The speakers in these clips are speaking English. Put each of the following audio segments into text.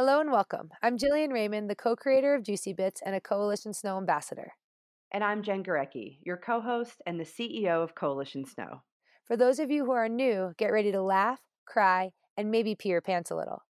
Hello and welcome. I'm Jillian Raymond, the co creator of Juicy Bits and a Coalition Snow ambassador. And I'm Jen Gurecki, your co host and the CEO of Coalition Snow. For those of you who are new, get ready to laugh, cry, and maybe pee your pants a little.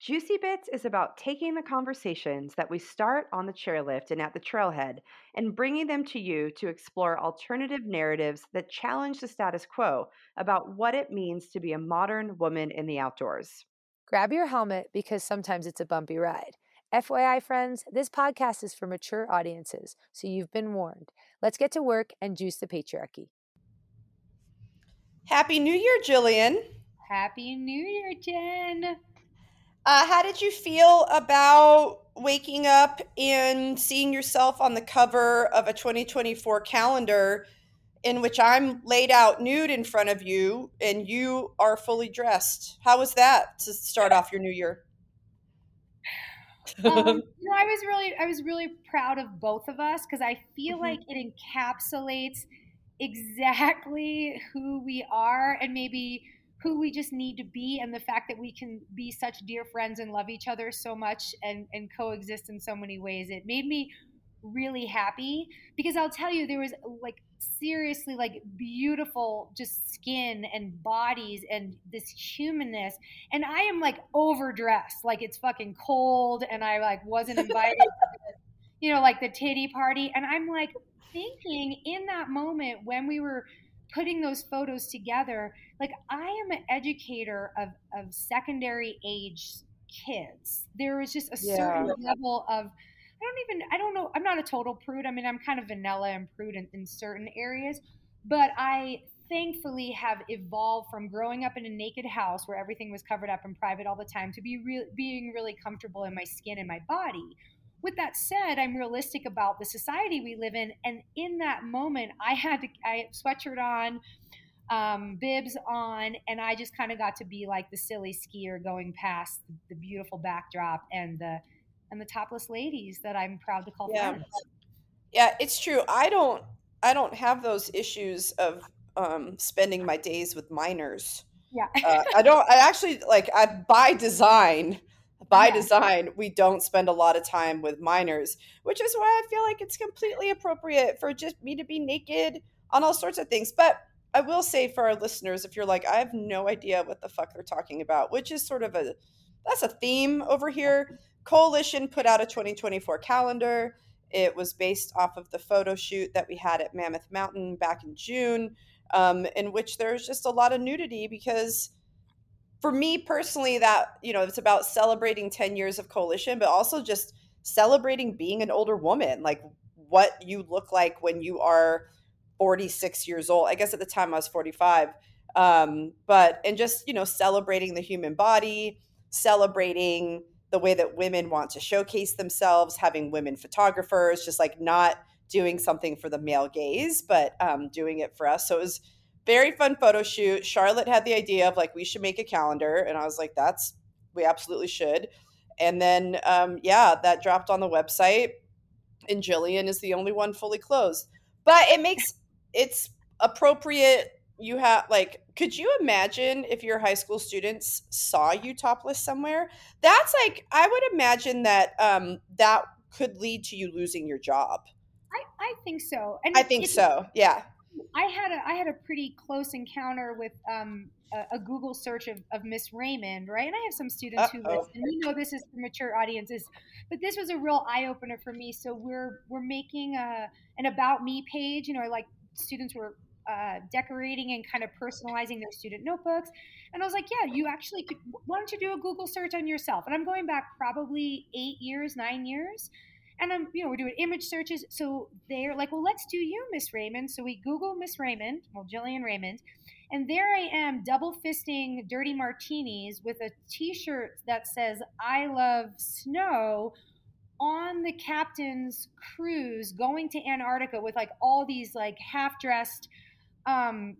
Juicy Bits is about taking the conversations that we start on the chairlift and at the trailhead and bringing them to you to explore alternative narratives that challenge the status quo about what it means to be a modern woman in the outdoors. Grab your helmet because sometimes it's a bumpy ride. FYI, friends, this podcast is for mature audiences, so you've been warned. Let's get to work and juice the patriarchy. Happy New Year, Jillian. Happy New Year, Jen. Uh, how did you feel about waking up and seeing yourself on the cover of a 2024 calendar in which I'm laid out nude in front of you and you are fully dressed. How was that to start off your new year? um, you know, I was really, I was really proud of both of us because I feel mm-hmm. like it encapsulates exactly who we are and maybe who we just need to be and the fact that we can be such dear friends and love each other so much and, and coexist in so many ways. It made me really happy because I'll tell you there was like seriously like beautiful just skin and bodies and this humanness and I am like overdressed like it's fucking cold and I like wasn't invited to the, you know like the titty party and I'm like thinking in that moment when we were putting those photos together like I am an educator of of secondary age kids there was just a yeah. certain level of I don't even I don't know I'm not a total prude. I mean I'm kind of vanilla and prude in, in certain areas, but I thankfully have evolved from growing up in a naked house where everything was covered up and private all the time to be being really comfortable in my skin and my body. With that said, I'm realistic about the society we live in, and in that moment, I had to I had sweatshirt on, um, bibs on, and I just kind of got to be like the silly skier going past the beautiful backdrop and the and the topless ladies that I'm proud to call yeah. friends. Yeah, it's true. I don't I don't have those issues of um, spending my days with minors. Yeah. uh, I don't I actually like I by design by yeah. design we don't spend a lot of time with minors, which is why I feel like it's completely appropriate for just me to be naked on all sorts of things. But I will say for our listeners, if you're like, I have no idea what the fuck they're talking about, which is sort of a that's a theme over here. Coalition put out a 2024 calendar. It was based off of the photo shoot that we had at Mammoth Mountain back in June, um, in which there's just a lot of nudity because for me personally, that, you know, it's about celebrating 10 years of coalition, but also just celebrating being an older woman, like what you look like when you are 46 years old. I guess at the time I was 45. Um, but, and just, you know, celebrating the human body, celebrating the way that women want to showcase themselves, having women photographers, just like not doing something for the male gaze, but um, doing it for us. So it was very fun photo shoot. Charlotte had the idea of like we should make a calendar, and I was like, that's we absolutely should. And then um, yeah, that dropped on the website, and Jillian is the only one fully closed. But it makes it's appropriate you have like could you imagine if your high school students saw you topless somewhere? That's like i would imagine that um that could lead to you losing your job. I i think so and i think so yeah. I had a i had a pretty close encounter with um a, a google search of, of miss raymond right? And i have some students Uh-oh. who listen. You know this is for mature audiences but this was a real eye-opener for me. So we're we're making a an about me page you know like students were uh, decorating and kind of personalizing their student notebooks. And I was like, yeah, you actually could, why don't you do a Google search on yourself? And I'm going back probably eight years, nine years. And I'm, you know, we're doing image searches. So they're like, well, let's do you, Miss Raymond. So we Google Miss Raymond, well, Jillian Raymond. And there I am double fisting dirty martinis with a t shirt that says, I love snow on the captain's cruise going to Antarctica with like all these like half dressed um,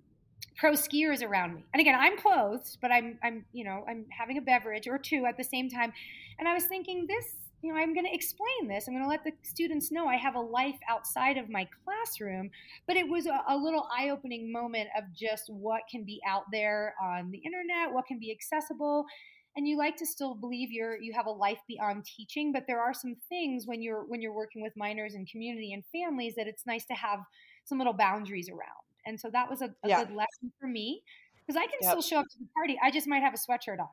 pro skiers around me. And again, I'm clothed, but I'm I'm you know I'm having a beverage or two at the same time. And I was thinking this. You know, I'm going to explain this. I'm going to let the students know I have a life outside of my classroom. But it was a, a little eye opening moment of just what can be out there on the internet, what can be accessible and you like to still believe you're you have a life beyond teaching but there are some things when you're when you're working with minors and community and families that it's nice to have some little boundaries around and so that was a, a yeah. good lesson for me because i can yep. still show up to the party i just might have a sweatshirt on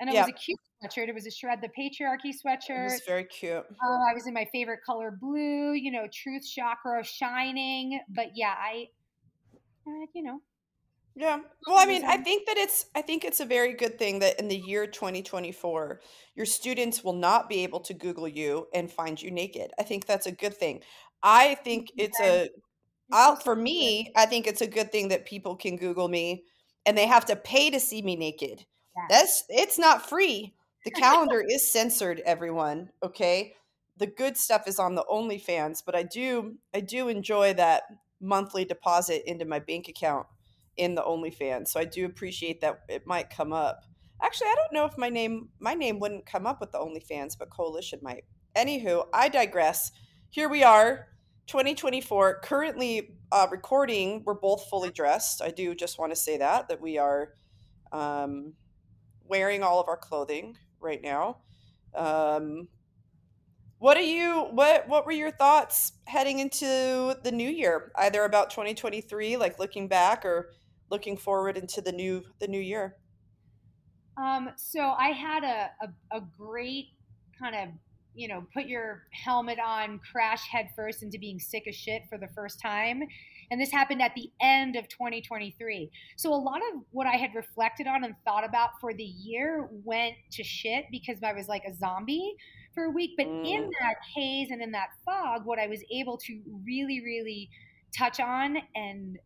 and it yep. was a cute sweatshirt it was a shred the patriarchy sweatshirt it was very cute oh i was in my favorite color blue you know truth chakra shining but yeah i uh, you know yeah. Well, I mean, I think that it's I think it's a very good thing that in the year 2024, your students will not be able to Google you and find you naked. I think that's a good thing. I think it's a I'll, for me, I think it's a good thing that people can Google me and they have to pay to see me naked. That's it's not free. The calendar is censored, everyone. Okay. The good stuff is on the OnlyFans, but I do I do enjoy that monthly deposit into my bank account in the OnlyFans. So I do appreciate that it might come up. Actually, I don't know if my name my name wouldn't come up with the OnlyFans, but Coalition might. Anywho, I digress. Here we are, 2024. Currently uh, recording. We're both fully dressed. I do just want to say that that we are um, wearing all of our clothing right now. Um, what are you what what were your thoughts heading into the new year either about 2023 like looking back or looking forward into the new the new year? Um, so I had a, a, a great kind of you know put your helmet on, crash headfirst into being sick as shit for the first time. And this happened at the end of 2023. So a lot of what I had reflected on and thought about for the year went to shit because I was like a zombie for a week. But mm. in that haze and in that fog, what I was able to really, really touch on and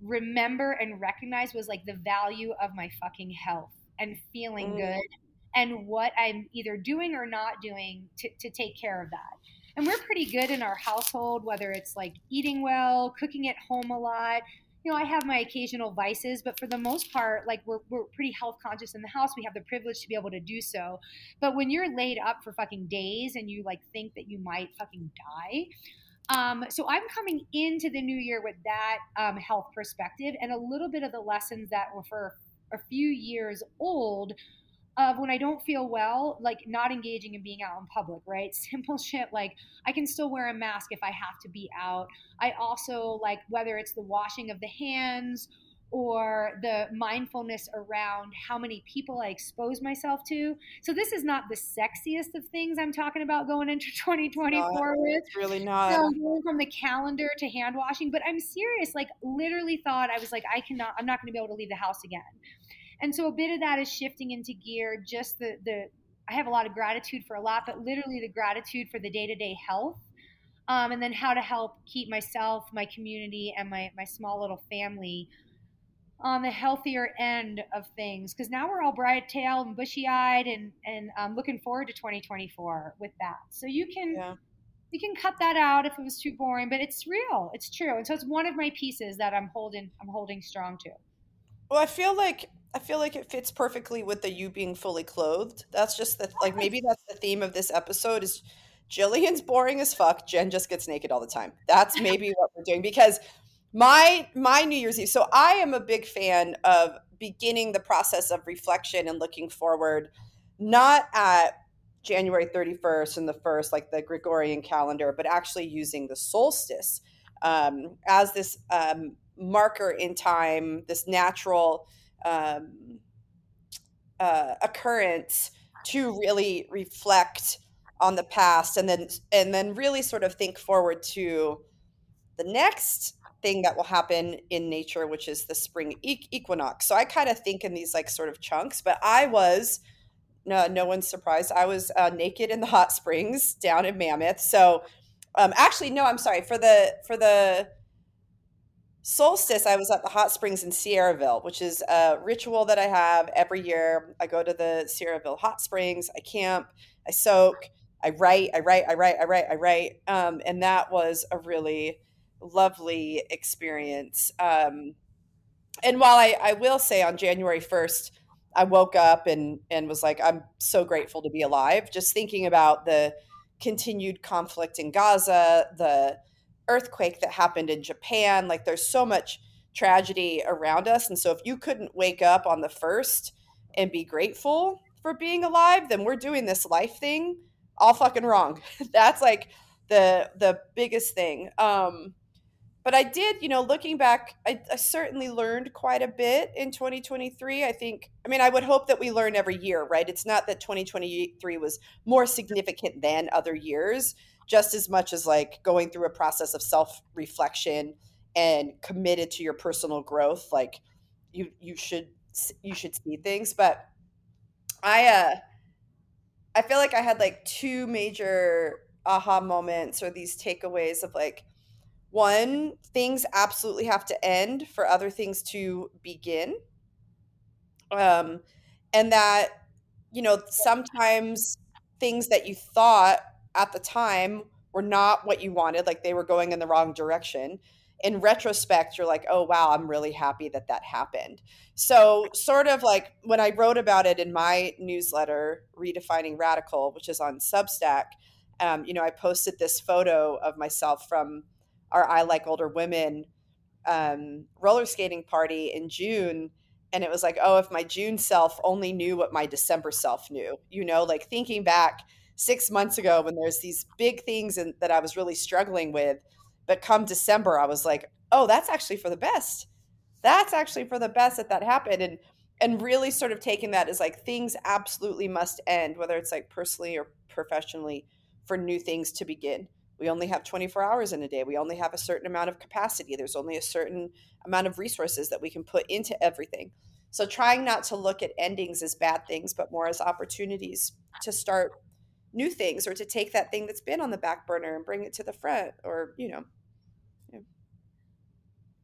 remember and recognize was like the value of my fucking health and feeling mm. good and what I'm either doing or not doing to, to take care of that. And we're pretty good in our household, whether it's like eating well, cooking at home a lot. You know, I have my occasional vices, but for the most part, like we're, we're pretty health conscious in the house. We have the privilege to be able to do so. But when you're laid up for fucking days and you like think that you might fucking die, um, so I'm coming into the new year with that um, health perspective and a little bit of the lessons that were for a few years old of when I don't feel well, like not engaging and being out in public, right? Simple shit like I can still wear a mask if I have to be out. I also like whether it's the washing of the hands or the mindfulness around how many people I expose myself to. So this is not the sexiest of things I'm talking about going into 2024 with. It's really not. So going from the calendar to hand washing, but I'm serious. Like literally thought I was like, I cannot. I'm not going to be able to leave the house again. And so a bit of that is shifting into gear. Just the the. I have a lot of gratitude for a lot, but literally the gratitude for the day to day health. Um, and then how to help keep myself, my community, and my, my small little family on the healthier end of things because now we're all bright tailed and bushy eyed and and um, looking forward to 2024 with that. So you can yeah. you can cut that out if it was too boring, but it's real, it's true, and so it's one of my pieces that I'm holding I'm holding strong to. Well, I feel like I feel like it fits perfectly with the you being fully clothed. That's just the like maybe that's the theme of this episode is Jillian's boring as fuck. Jen just gets naked all the time. That's maybe what we're doing because my my new year's eve so i am a big fan of beginning the process of reflection and looking forward not at january 31st and the first like the gregorian calendar but actually using the solstice um, as this um, marker in time this natural um, uh, occurrence to really reflect on the past and then and then really sort of think forward to the next thing that will happen in nature, which is the spring e- equinox. So I kind of think in these like sort of chunks, but I was no, no one's surprised. I was uh, naked in the hot springs down in Mammoth. So um, actually, no, I'm sorry for the for the solstice. I was at the hot springs in Sierraville, which is a ritual that I have every year. I go to the Sierraville hot springs. I camp. I soak. I write, I write, I write, I write, I write. Um, and that was a really lovely experience. Um, and while I, I will say on January 1st, I woke up and, and was like, I'm so grateful to be alive. Just thinking about the continued conflict in Gaza, the earthquake that happened in Japan. Like, there's so much tragedy around us. And so, if you couldn't wake up on the first and be grateful for being alive, then we're doing this life thing all fucking wrong. That's like the the biggest thing. Um, but I did, you know, looking back, I, I, certainly learned quite a bit in 2023. I think, I mean, I would hope that we learn every year, right? It's not that 2023 was more significant than other years, just as much as like going through a process of self reflection and committed to your personal growth. Like you, you should, you should see things. But I, uh, I feel like I had like two major aha moments or these takeaways of like, one, things absolutely have to end for other things to begin. Um, and that, you know, sometimes things that you thought at the time were not what you wanted, like they were going in the wrong direction. In retrospect, you're like, oh, wow, I'm really happy that that happened. So, sort of like when I wrote about it in my newsletter, Redefining Radical, which is on Substack, um, you know, I posted this photo of myself from our I Like Older Women um, roller skating party in June. And it was like, oh, if my June self only knew what my December self knew, you know, like thinking back six months ago when there's these big things and that I was really struggling with. But come December, I was like, oh, that's actually for the best. That's actually for the best that that happened. And and really sort of taking that as like things absolutely must end, whether it's like personally or professionally, for new things to begin we only have 24 hours in a day we only have a certain amount of capacity there's only a certain amount of resources that we can put into everything so trying not to look at endings as bad things but more as opportunities to start new things or to take that thing that's been on the back burner and bring it to the front or you know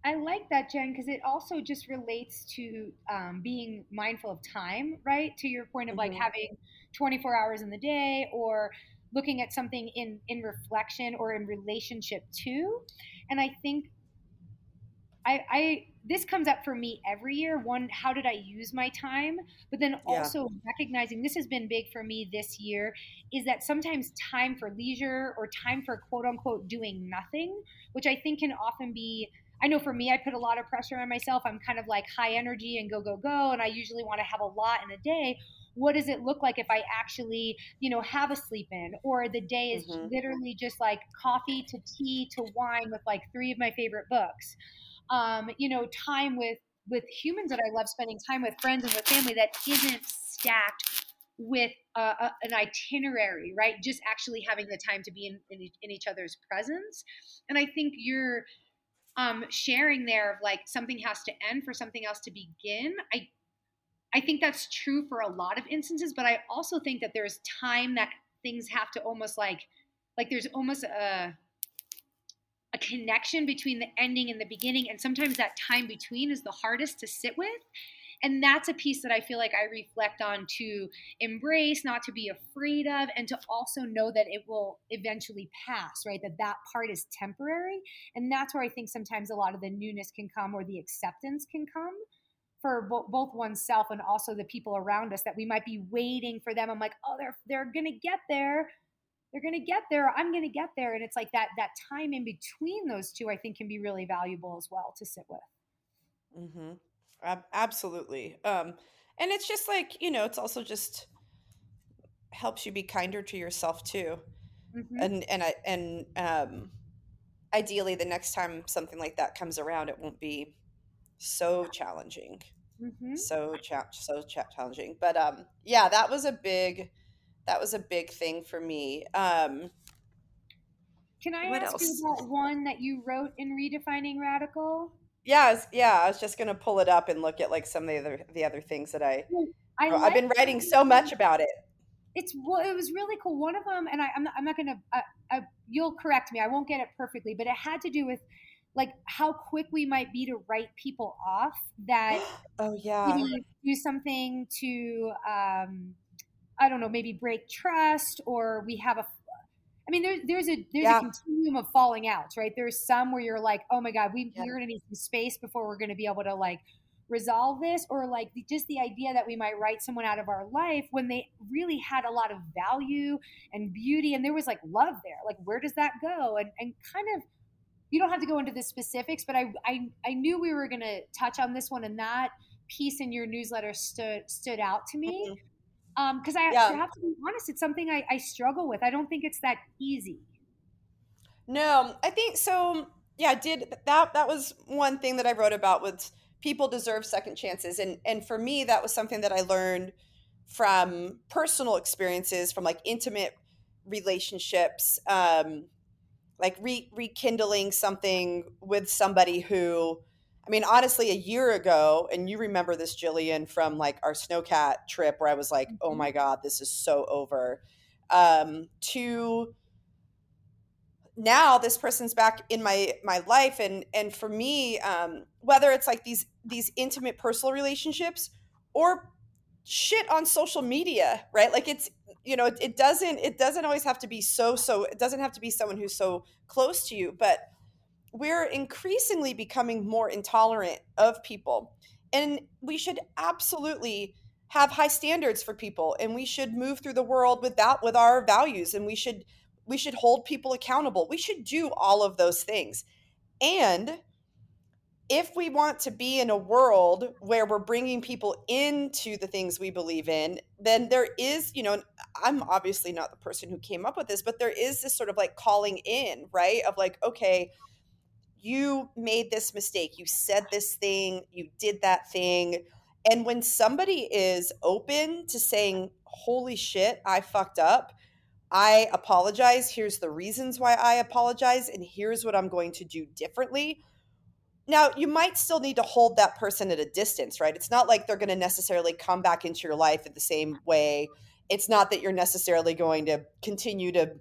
I like that, Jen, because it also just relates to um, being mindful of time, right? To your point of mm-hmm. like having 24 hours in the day or looking at something in in reflection or in relationship to and i think i i this comes up for me every year one how did i use my time but then also yeah. recognizing this has been big for me this year is that sometimes time for leisure or time for quote unquote doing nothing which i think can often be I know for me, I put a lot of pressure on myself. I'm kind of like high energy and go, go, go. And I usually want to have a lot in a day what does it look like if I actually, you know, have a sleep in or the day is mm-hmm. literally just like coffee to tea to wine with like three of my favorite books. Um, you know, time with with humans that I love spending time with friends and with family that isn't stacked with a, a, an itinerary, right? Just actually having the time to be in, in, in each other's presence. And I think you're um, sharing there of like something has to end for something else to begin. I I think that's true for a lot of instances, but I also think that there's time that things have to almost like like there's almost a a connection between the ending and the beginning and sometimes that time between is the hardest to sit with and that's a piece that i feel like i reflect on to embrace not to be afraid of and to also know that it will eventually pass right that that part is temporary and that's where i think sometimes a lot of the newness can come or the acceptance can come for bo- both oneself and also the people around us that we might be waiting for them. I'm like, oh, they're they're gonna get there. They're gonna get there. I'm gonna get there, and it's like that that time in between those two. I think can be really valuable as well to sit with. Mm-hmm. Ab- absolutely. Um, and it's just like you know, it's also just helps you be kinder to yourself too. Mm-hmm. And and I and um, ideally, the next time something like that comes around, it won't be so challenging mm-hmm. so cha- so cha- challenging but um yeah that was a big that was a big thing for me um can i ask else? you about one that you wrote in redefining radical yeah I was, yeah i was just gonna pull it up and look at like some of the other the other things that i, I i've been writing so much about it it's well, it was really cool. One of them, and I, I'm not, I'm not gonna. Uh, uh, you'll correct me. I won't get it perfectly, but it had to do with like how quick we might be to write people off that oh yeah do something to um I don't know, maybe break trust or we have a I mean, there's there's a there's Yeah. a continuum of falling outs, right? There's some where you're like, oh my god, we Yeah. we're gonna need some space before we're gonna be able to like resolve this, or like the, just the idea that we might write someone out of our life when they really had a lot of value and beauty, and there was like love there. Like, where does that go? And and kind of, you don't have to go into the specifics, but I I I knew we were gonna touch on this one, and that piece in your newsletter stood stood out to me. Mm-hmm. Mhm. Um, because I, Yeah. Have to be honest, it's something I, I struggle with. I don't think it's that easy. No, I think so. Yeah, I did that. That was one thing that I wrote about was people deserve second chances, and and for me, that was something that I learned from personal experiences, from like intimate relationships, um, like re- rekindling something with somebody who, I mean, honestly, a year ago, and you remember this, Jillian, from like our snowcat trip, where I was like, oh my god, this is so over. Um, to now this person's back in my my life and and for me um whether it's like these these intimate personal relationships or shit on social media right like it's you know it, it doesn't it doesn't always have to be so so it doesn't have to be someone who's so close to you but we're increasingly becoming more intolerant of people and we should absolutely have high standards for people and we should move through the world with that with our values and we should we should hold people accountable. We should do all of those things. And if we want to be in a world where we're bringing people into the things we believe in then there is you know i'm obviously not the person who came up with this but there is this sort of like calling in right? Of like okay you made this mistake you said this thing you did that thing and when somebody is open to saying holy shit i fucked up I apologize. Here's the reasons why I apologize, and here's what I'm going to do differently. Now, you might still need to hold that person at a distance, right? It's not like they're going to necessarily come back into your life in the same way. It's not that you're necessarily going to continue to,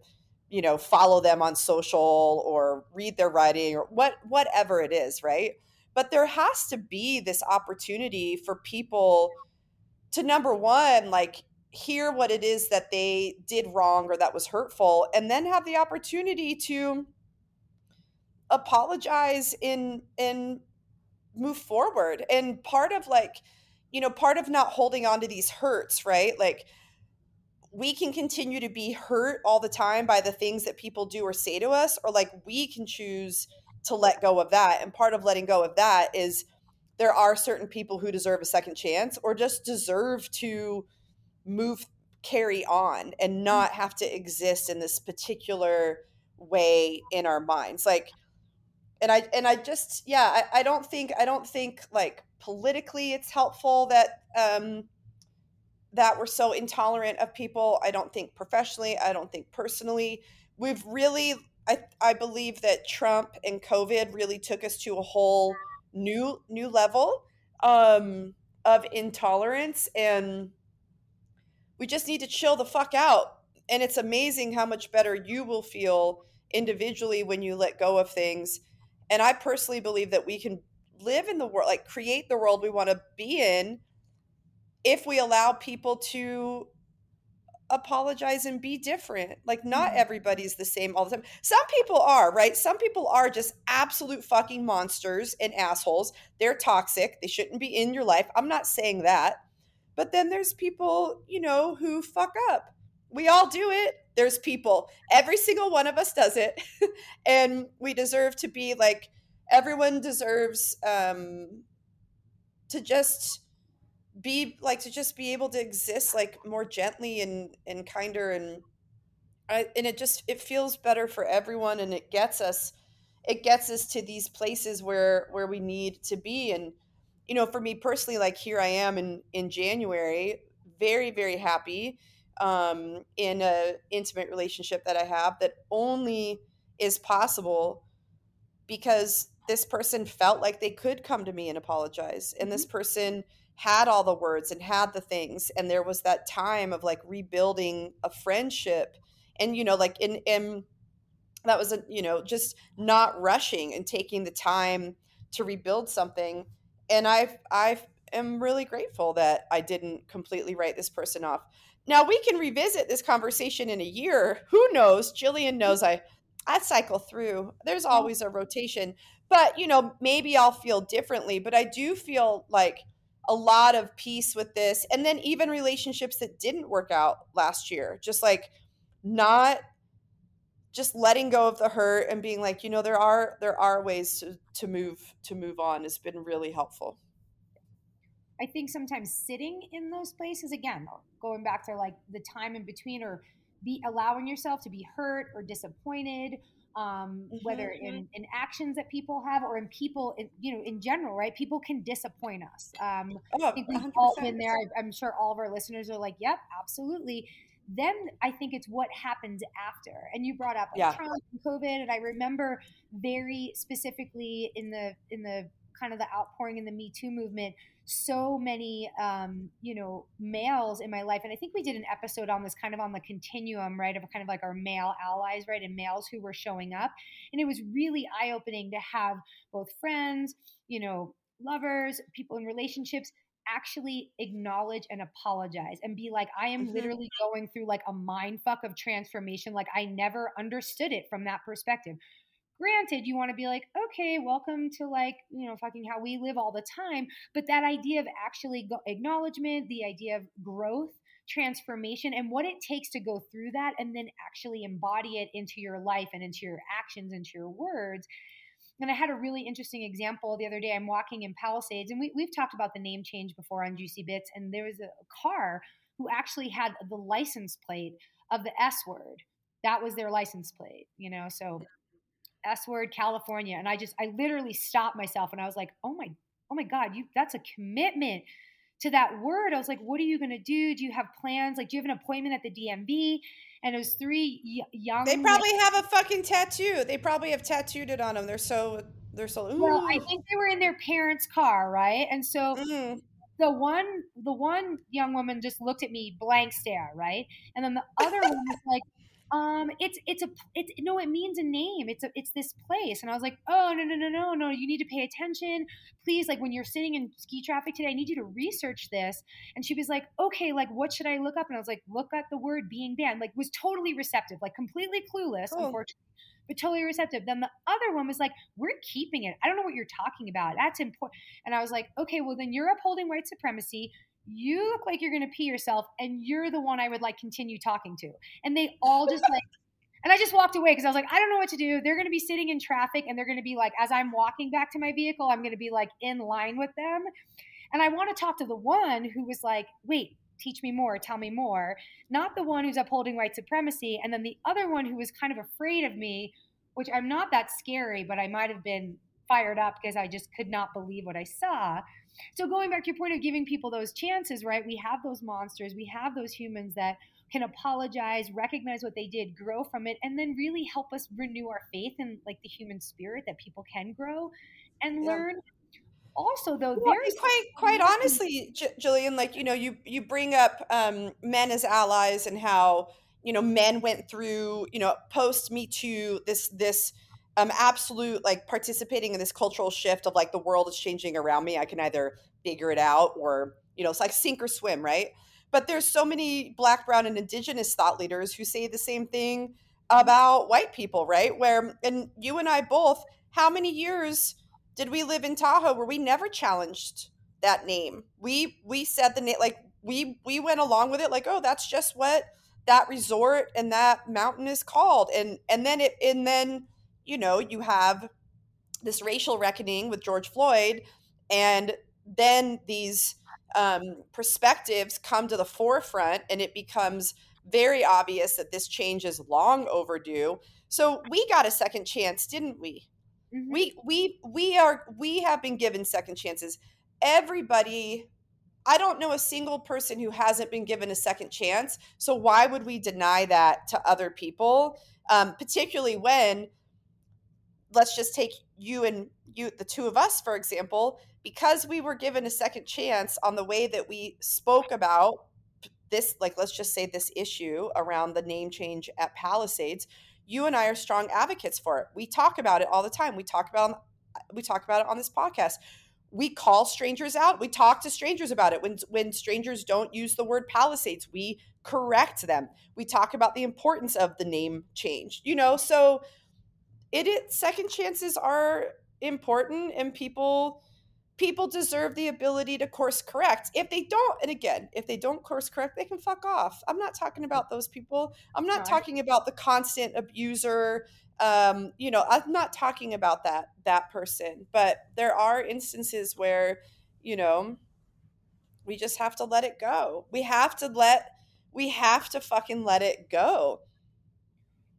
you know, follow them on social or read their writing or what whatever it is, right? But there has to be this opportunity for people to number one, like hear what it is that they did wrong or that was hurtful and then have the opportunity to apologize in and move forward and part of like you know part of not holding on to these hurts right like we can continue to be hurt all the time by the things that people do or say to us or like we can choose to let go of that and part of letting go of that is there are certain people who deserve a second chance or just deserve to move carry on and not have to exist in this particular way in our minds like and i and i just yeah i, I don't think i don't think like politically it's helpful that um that we're so intolerant of people i don't think professionally i don't think personally we've really i i believe that trump and covid really took us to a whole new new level um of intolerance and we just need to chill the fuck out. And it's amazing how much better you will feel individually when you let go of things. And I personally believe that we can live in the world, like create the world we want to be in if we allow people to apologize and be different. Like, not everybody's the same all the time. Some people are, right? Some people are just absolute fucking monsters and assholes. They're toxic. They shouldn't be in your life. I'm not saying that. But then there's people, you know, who fuck up. We all do it. There's people. Every single one of us does it. and we deserve to be like, everyone deserves um, to just be like to just be able to exist like more gently and and kinder and I, and it just it feels better for everyone and it gets us it gets us to these places where where we need to be. And you know for me personally like here i am in in january very very happy um in a intimate relationship that i have that only is possible because this person felt like they could come to me and apologize. And this person had all the words and had the things and there was that time of like rebuilding a friendship and you know like in in that was a you know just not rushing and taking the time to rebuild something and i've i've am really grateful that I didn't completely write this person off. Now we can revisit this conversation in a year. Who knows? Jillian mm-hmm. knows I I cycle through. There's mm-hmm. always a rotation. But, you know, maybe I'll feel differently, but I do feel like a lot of peace with this. And then even relationships that didn't work out last year, just like not just letting go of the hurt and being like, you know, there are there are ways to to move to move on has been really helpful. I think sometimes sitting in those places again, going back to like the time in between or be allowing yourself to be hurt or disappointed um, mm-hmm, whether in, mm-hmm. in actions that people have or in people, in, you know, in general, right? People can disappoint us. Um, oh, I think we've all been there. I'm sure all of our listeners are like, yep, absolutely. Then I think it's what happens after. And you brought up like yeah. Trump and COVID, and I remember very specifically in the in the kind of the outpouring in the Me Too movement so many um, you know males in my life and i think we did an episode on this kind of on the continuum right of kind of like our male allies right and males who were showing up and it was really eye-opening to have both friends you know lovers people in relationships actually acknowledge and apologize and be like i am mm-hmm. literally going through like a mind fuck of transformation like i never understood it from that perspective granted you want to be like okay welcome to like you know fucking how we live all the time but that idea of actually go- acknowledgement the idea of growth transformation and what it takes to go through that and then actually embody it into your life and into your actions into your words and I had a really interesting example the other day. I'm walking in Palisades, and we, we've talked about the name change before on Juicy Bits. And there was a car who actually had the license plate of the S word. That was their license plate, you know. So S word California. And I just, I literally stopped myself and I was like, oh my, oh my God, you, that's a commitment to that word. I was like, what are you going to do? Do you have plans? Like, do you have an appointment at the DMV? And it was three y- young. They probably have a fucking tattoo. They probably have tattooed it on them. They're so, they're so. Ooh. Well, I think they were in their parents' car, right? And so mm. the one, the one young woman just looked at me blank stare, right? And then the other one was like, um it's it's a it's no it means a name it's a it's this place and i was like oh no no no no no you need to pay attention please like when you're sitting in ski traffic today i need you to research this and she was like okay like what should i look up and i was like look at the word being banned like was totally receptive like completely clueless oh. unfortunately but totally receptive. Then the other one was like, "We're keeping it. I don't know what you're talking about. That's important." And I was like, "Okay, well then you're upholding white supremacy you look like you're going to pee yourself and you're the one I would like continue talking to. And they all just like, and I just walked away because I was like, I don't know what to do. They're going to be sitting in traffic and they're going to be like, as I'm walking back to my vehicle, I'm going to be like in line with them. And I want to talk to the one who was like, wait, teach me more, tell me more. Not the one who's upholding white supremacy. And then the other one who was kind of afraid of me, which I'm not that scary, but I might have been fired up because I just could not believe what I saw. So going back to your point of giving people those chances, right? We have those monsters, we have those humans that can apologize, recognize what they did, grow from it, and then really help us renew our faith in like the human spirit that people can grow and yeah. learn. Also, though, well, there's quite quite honestly, J- Jillian, like you know, you you bring up um, men as allies and how you know men went through you know post Me Too this this um, absolute like participating in this cultural shift of like the world is changing around me. I can either figure it out or, you know, it's like sink or swim, right? But there's so many black, brown, and indigenous thought leaders who say the same thing about white people, right? Where, and you and I both, how many years did we live in Tahoe where we never challenged that name? We we said the name like we we went along with it like, oh, that's just what that resort and that mountain is called. And and then it and then you know, you have this racial reckoning with George Floyd, and then these um, perspectives come to the forefront, and it becomes very obvious that this change is long overdue. So we got a second chance, didn't we? Mm-hmm. We we we are we have been given second chances. Everybody I don't know a single person who hasn't been given a second chance. So why would we deny that to other people? Um, particularly when let's just take you and you the two of us for example because we were given a second chance on the way that we spoke about this like let's just say this issue around the name change at palisades you and i are strong advocates for it we talk about it all the time we talk about we talk about it on this podcast we call strangers out. We talk to strangers about it. When when strangers don't use the word Palisades, we correct them. We talk about the importance of the name change. You know, so it, it second chances are important and people people deserve the ability to course correct. If they don't, and again, if they don't course correct, they can fuck off. I'm not talking about those people. I'm not talking about the constant abuser. Um, you know, I'm not talking about that that person. But there are instances where, you know, we just have to let it go. We have to let we have to fucking let it go.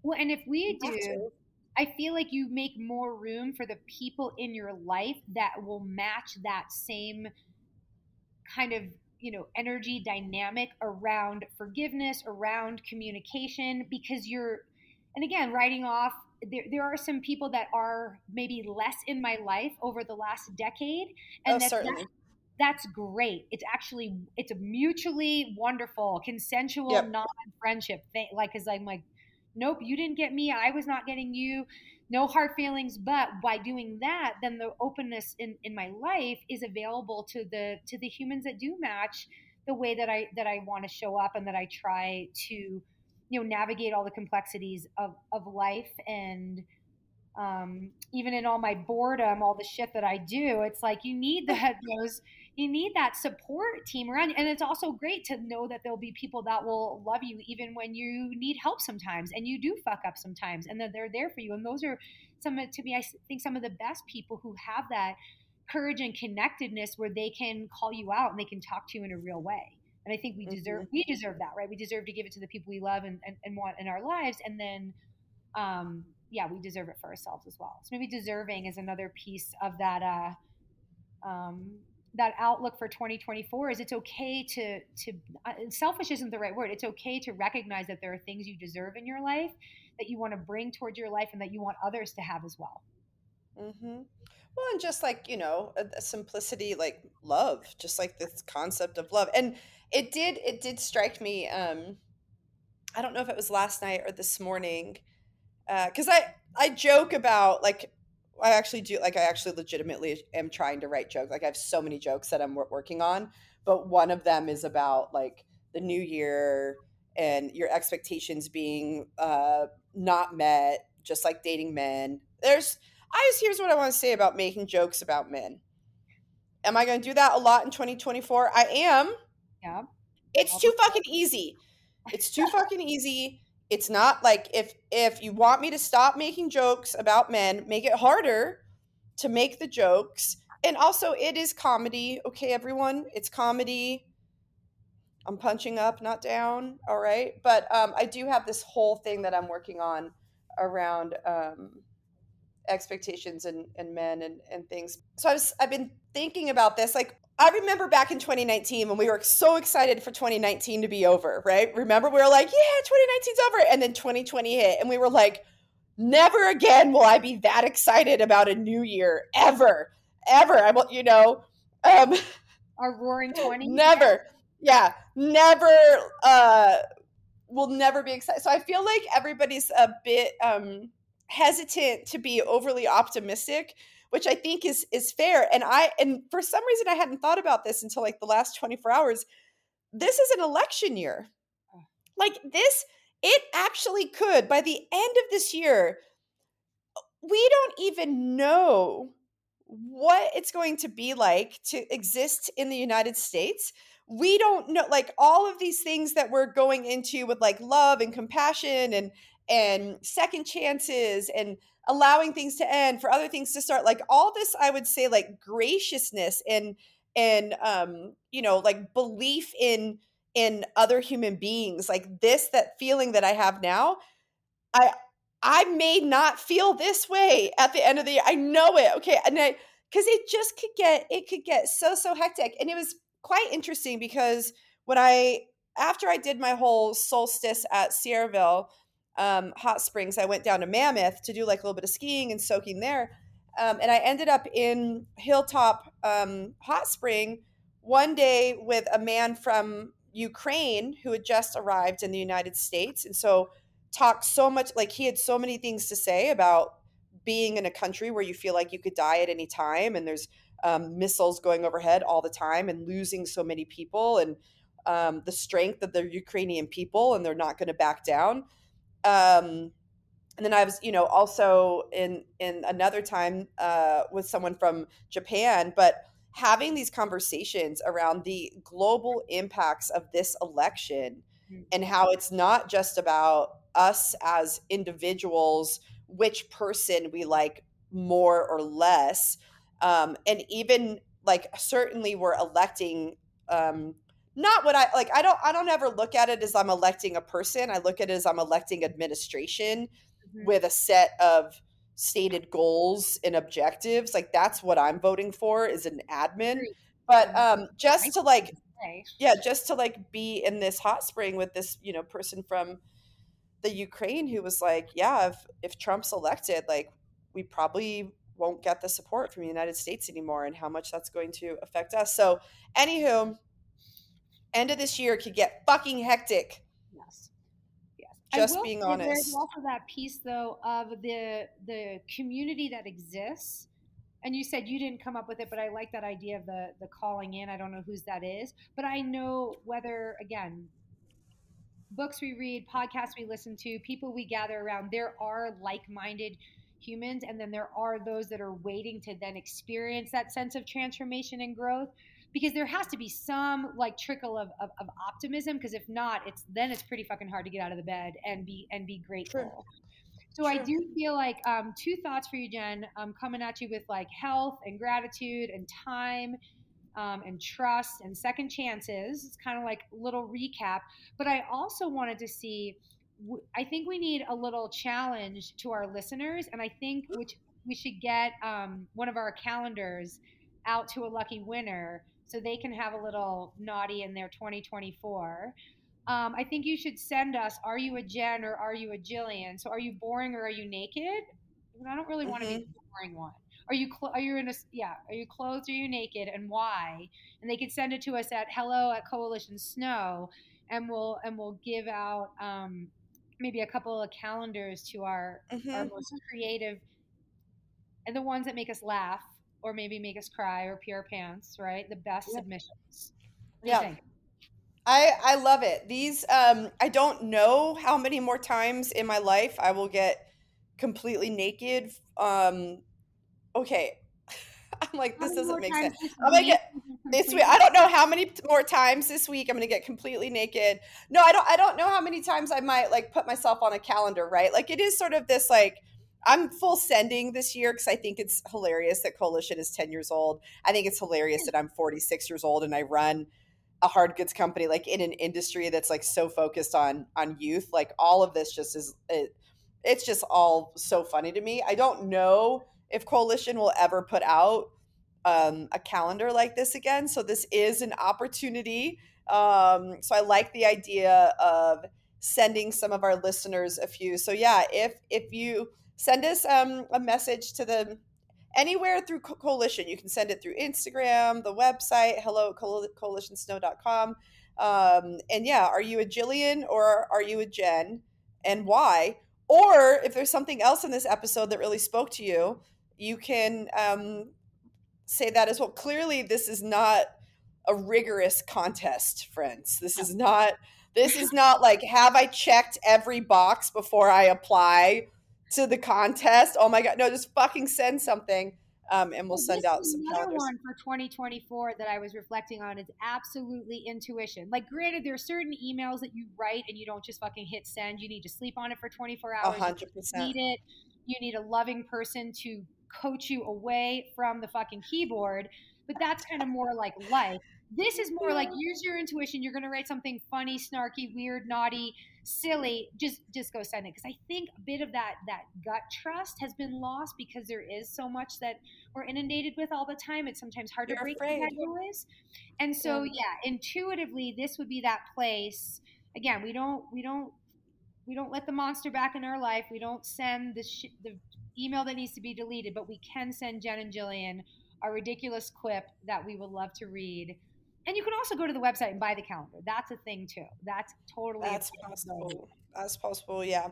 Well, and if we, we do, I feel like you make more room for the people in your life that will match that same kind of you know energy dynamic around forgiveness around communication because you're and again writing off there, there are some people that are maybe less in my life over the last decade and oh, that, certainly. That, that's great it's actually it's a mutually wonderful consensual yep. non-friendship thing like because i'm like nope, you didn't get me. I was not getting you. No hard feelings. But by doing that, then the openness in, in my life is available to the to the humans that do match the way that I that I want to show up and that I try to, you know, navigate all the complexities of, of life and um, even in all my boredom, all the shit that I do, it's like you need that those you need that support team around you. And it's also great to know that there'll be people that will love you even when you need help sometimes and you do fuck up sometimes and that they're there for you. And those are some to me, I think some of the best people who have that courage and connectedness where they can call you out and they can talk to you in a real way. And I think we deserve mm-hmm. we deserve that, right? We deserve to give it to the people we love and, and, and want in our lives. And then um, yeah, we deserve it for ourselves as well. So maybe deserving is another piece of that uh, um, that outlook for 2024 is it's okay to to uh, selfish isn't the right word it's okay to recognize that there are things you deserve in your life that you want to bring towards your life and that you want others to have as well mm-hmm. well and just like you know a, a simplicity like love just like this concept of love and it did it did strike me um i don't know if it was last night or this morning because uh, i i joke about like I actually do like I actually legitimately am trying to write jokes. Like I have so many jokes that I'm working on, but one of them is about like the new year and your expectations being uh, not met, just like dating men. There's I just here's what I want to say about making jokes about men. Am I going to do that a lot in 2024? I am. Yeah. It's too fucking easy. It's too fucking easy it's not like if if you want me to stop making jokes about men make it harder to make the jokes. And also it is comedy okay everyone? It's comedy. I'm punching up not down all right? But um, i do have this whole thing that i'm working on around um, expectations and, and men and, and things. So i was i've been thinking about this like I remember back in 2019 when we were so excited for 2019 to be over, right? Remember, we were like, yeah, 2019's over. And then 2020 hit, and we were like, never again will I be that excited about a new year ever, ever. I will, you know, um, our roaring 20. Never. Yeah, never, uh, will never be excited. So I feel like everybody's a bit um, hesitant to be overly optimistic which I think is is fair. And I and for some reason I hadn't thought about this until like the last 24 hours. This is an election year. Like this it actually could by the end of this year we don't even know what it's going to be like to exist in the United States. We don't know like all of these things that we're going into with like love and compassion and and second chances and allowing things to end for other things to start like all this i would say like graciousness and and um you know like belief in in other human beings like this that feeling that i have now i i may not feel this way at the end of the year. I know it okay? And i because it just could get it could get so so hectic. And it was quite interesting because when i after i did my whole solstice at sierraville um, hot springs, I went down to Mammoth to do like a little bit of skiing and soaking there. Um, and I ended up in Hilltop um, Hot Spring one day with a man from Ukraine who had just arrived in the United States. And so talked so much, like he had so many things to say about being in a country where you feel like you could die at any time and there's um, missiles going overhead all the time and losing so many people and um, the strength of the Ukrainian people and they're not going to back down. Um, and then I was, you know, also in in another time uh, with someone from Japan, but having these conversations around the global impacts of this election mm-hmm. and how it's not just about us as individuals, which person we like more or less, um, and even like certainly we're electing um, not what I like. I don't. I don't ever look at it as I'm electing a person. I look at it as I'm electing administration mm-hmm. with a set of stated goals and objectives. Like that's what I'm voting for is an admin. But um, just to like, yeah, just to like be in this hot spring with this, you know, person from the Ukraine who was like, yeah, if if Trump's elected, like we probably won't get the support from the United States anymore, and how much that's going to affect us. So, anywho, end of this year could get fucking hectic. Yes. Yes. Just being honest. There's also that piece though of the the community that exists. And you said you didn't come up with it, but I like that idea of the the calling in. I don't know whose that is, but I know whether again books we read, podcasts we listen to, people we gather around, there are like-minded humans and then there are those that are waiting to then experience that sense of transformation and growth because there has to be some like trickle of, of, of optimism because if not it's then it's pretty fucking hard to get out of the bed and be and be grateful True. so True. i do feel like um, two thoughts for you jen um, coming at you with like health and gratitude and time um, and trust and second chances it's kind of like a little recap but i also wanted to see i think we need a little challenge to our listeners and i think which we should get um, one of our calendars out to a lucky winner so they can have a little naughty in their 2024. Um, I think you should send us, are you a Jen or are you a Jillian? So are you boring or are you naked? I don't really want to be mm-hmm. the boring one. Are you cl- are you in a yeah? Are you clothed? Or are you naked? And why? And they can send it to us at hello at Coalition Snow, and we'll and we'll give out um, maybe a couple of calendars to our mm-hmm. our most creative and the ones that make us laugh or maybe make us cry or pee our pants, right? The best yeah. submissions. yeah. I, I love it. These um I don't know how many more times in my life I will get completely naked. Um okay. I'm like this doesn't make sense. I'm gonna get this week. I don't know how many more times this week I'm gonna get completely naked. No, I don't I don't know how many times I might like put myself on a calendar, right? Like it is sort of this like I'm full sending this year because I think it's hilarious that Coalition is 10 years old. I think it's hilarious that I'm 46 years old and I run a hard goods company like in an industry that's like so focused on on youth. Like all of this just is it, it's just all so funny to me. I don't know if Coalition will ever put out um, a calendar like this again. So this is an opportunity. Um, so I like the idea of sending some of our listeners a few. So yeah, if if you send us um, a message to the anywhere through Co- coalition. You can send it through instagram the website hello coalitionsnow.com um, and yeah are you a jillian or are you a jen? And why? Or if there's something else in this episode that really spoke to you you can um, say that as well. Clearly this is not a rigorous contest friends. This is not this is not like have i checked every box before i apply to the contest. Oh my god, no, just fucking send something. Um, and we'll send out some another calendars. one for 2024 that I was reflecting on is absolutely intuition. Like, granted, there are certain emails that you write and you don't just fucking hit send. You need to sleep on it for 24 hours. hundred percent. Need it. You need a loving person to coach you away from the fucking keyboard. But that's kind of more like life. This is more like use your intuition. You're going to write something funny, snarky, weird, naughty silly. Just just go send it because i think a bit of that that gut trust has been lost because there is so much that we're inundated with all the time. It's sometimes hard You're to break afraid. that noise and so yeah. yeah intuitively this would be that place. Again we don't we don't we don't let the monster back in our life. We don't send the sh- the email that needs to be deleted but we can send jen and jillian a ridiculous quip that we would love to read and you can also go to the website and buy the calendar. That's a thing too. That's totally That's possible. That's possible. Yeah.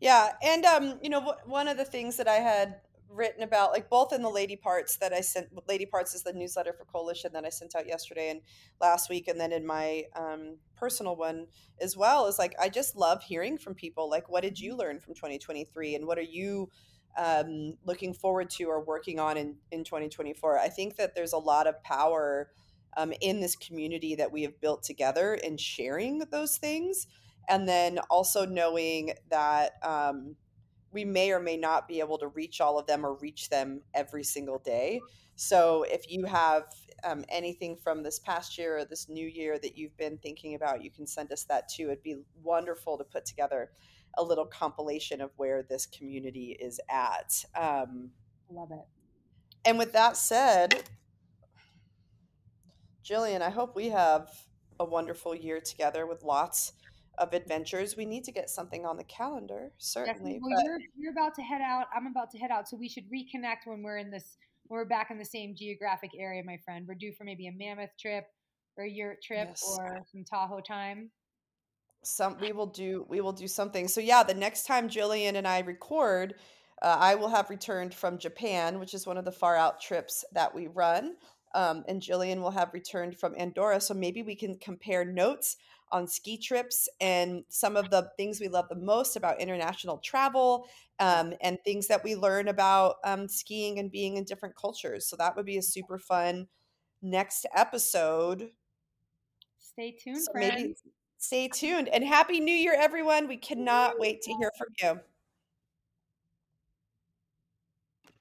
Yeah. And, um, you know, one of the things that I had written about like both in the lady parts that I sent lady parts is the newsletter for coalition that I sent out yesterday and last week and then in my um, personal one as well is like I just love hearing from people like what did you learn from 2023 and what are you um, looking forward to or working on in, in 2024 I think that there's a lot of power um, in this community that we have built together in sharing those things and then also knowing that um, we may or may not be able to reach all of them or reach them every single day. So if you have um, anything from this past year or this new year that you've been thinking about, you can send us that too. It'd be wonderful to put together a little compilation of where this community is at. Um, Love it. And with that said, Jillian, I hope we have a wonderful year together with lots of adventures. We need to get something on the calendar, certainly. Well, you're, you're about to head out. I'm about to head out. So we should reconnect when we're in this, when we're back in the same geographic area, my friend. We're due for maybe a mammoth trip or a yurt trip yes. or some Tahoe time. Some we will do we will do something. So yeah, the next time Jillian and I record, uh, I will have returned from Japan, which is one of the far out trips that we run. Um, and Jillian will have returned from Andorra. So maybe we can compare notes on ski trips and some of the things we love the most about international travel um, and things that we learn about um, skiing and being in different cultures. So that would be a super fun next episode. Stay tuned, so friends. stay tuned and happy new year, everyone. We cannot wait to hear from you.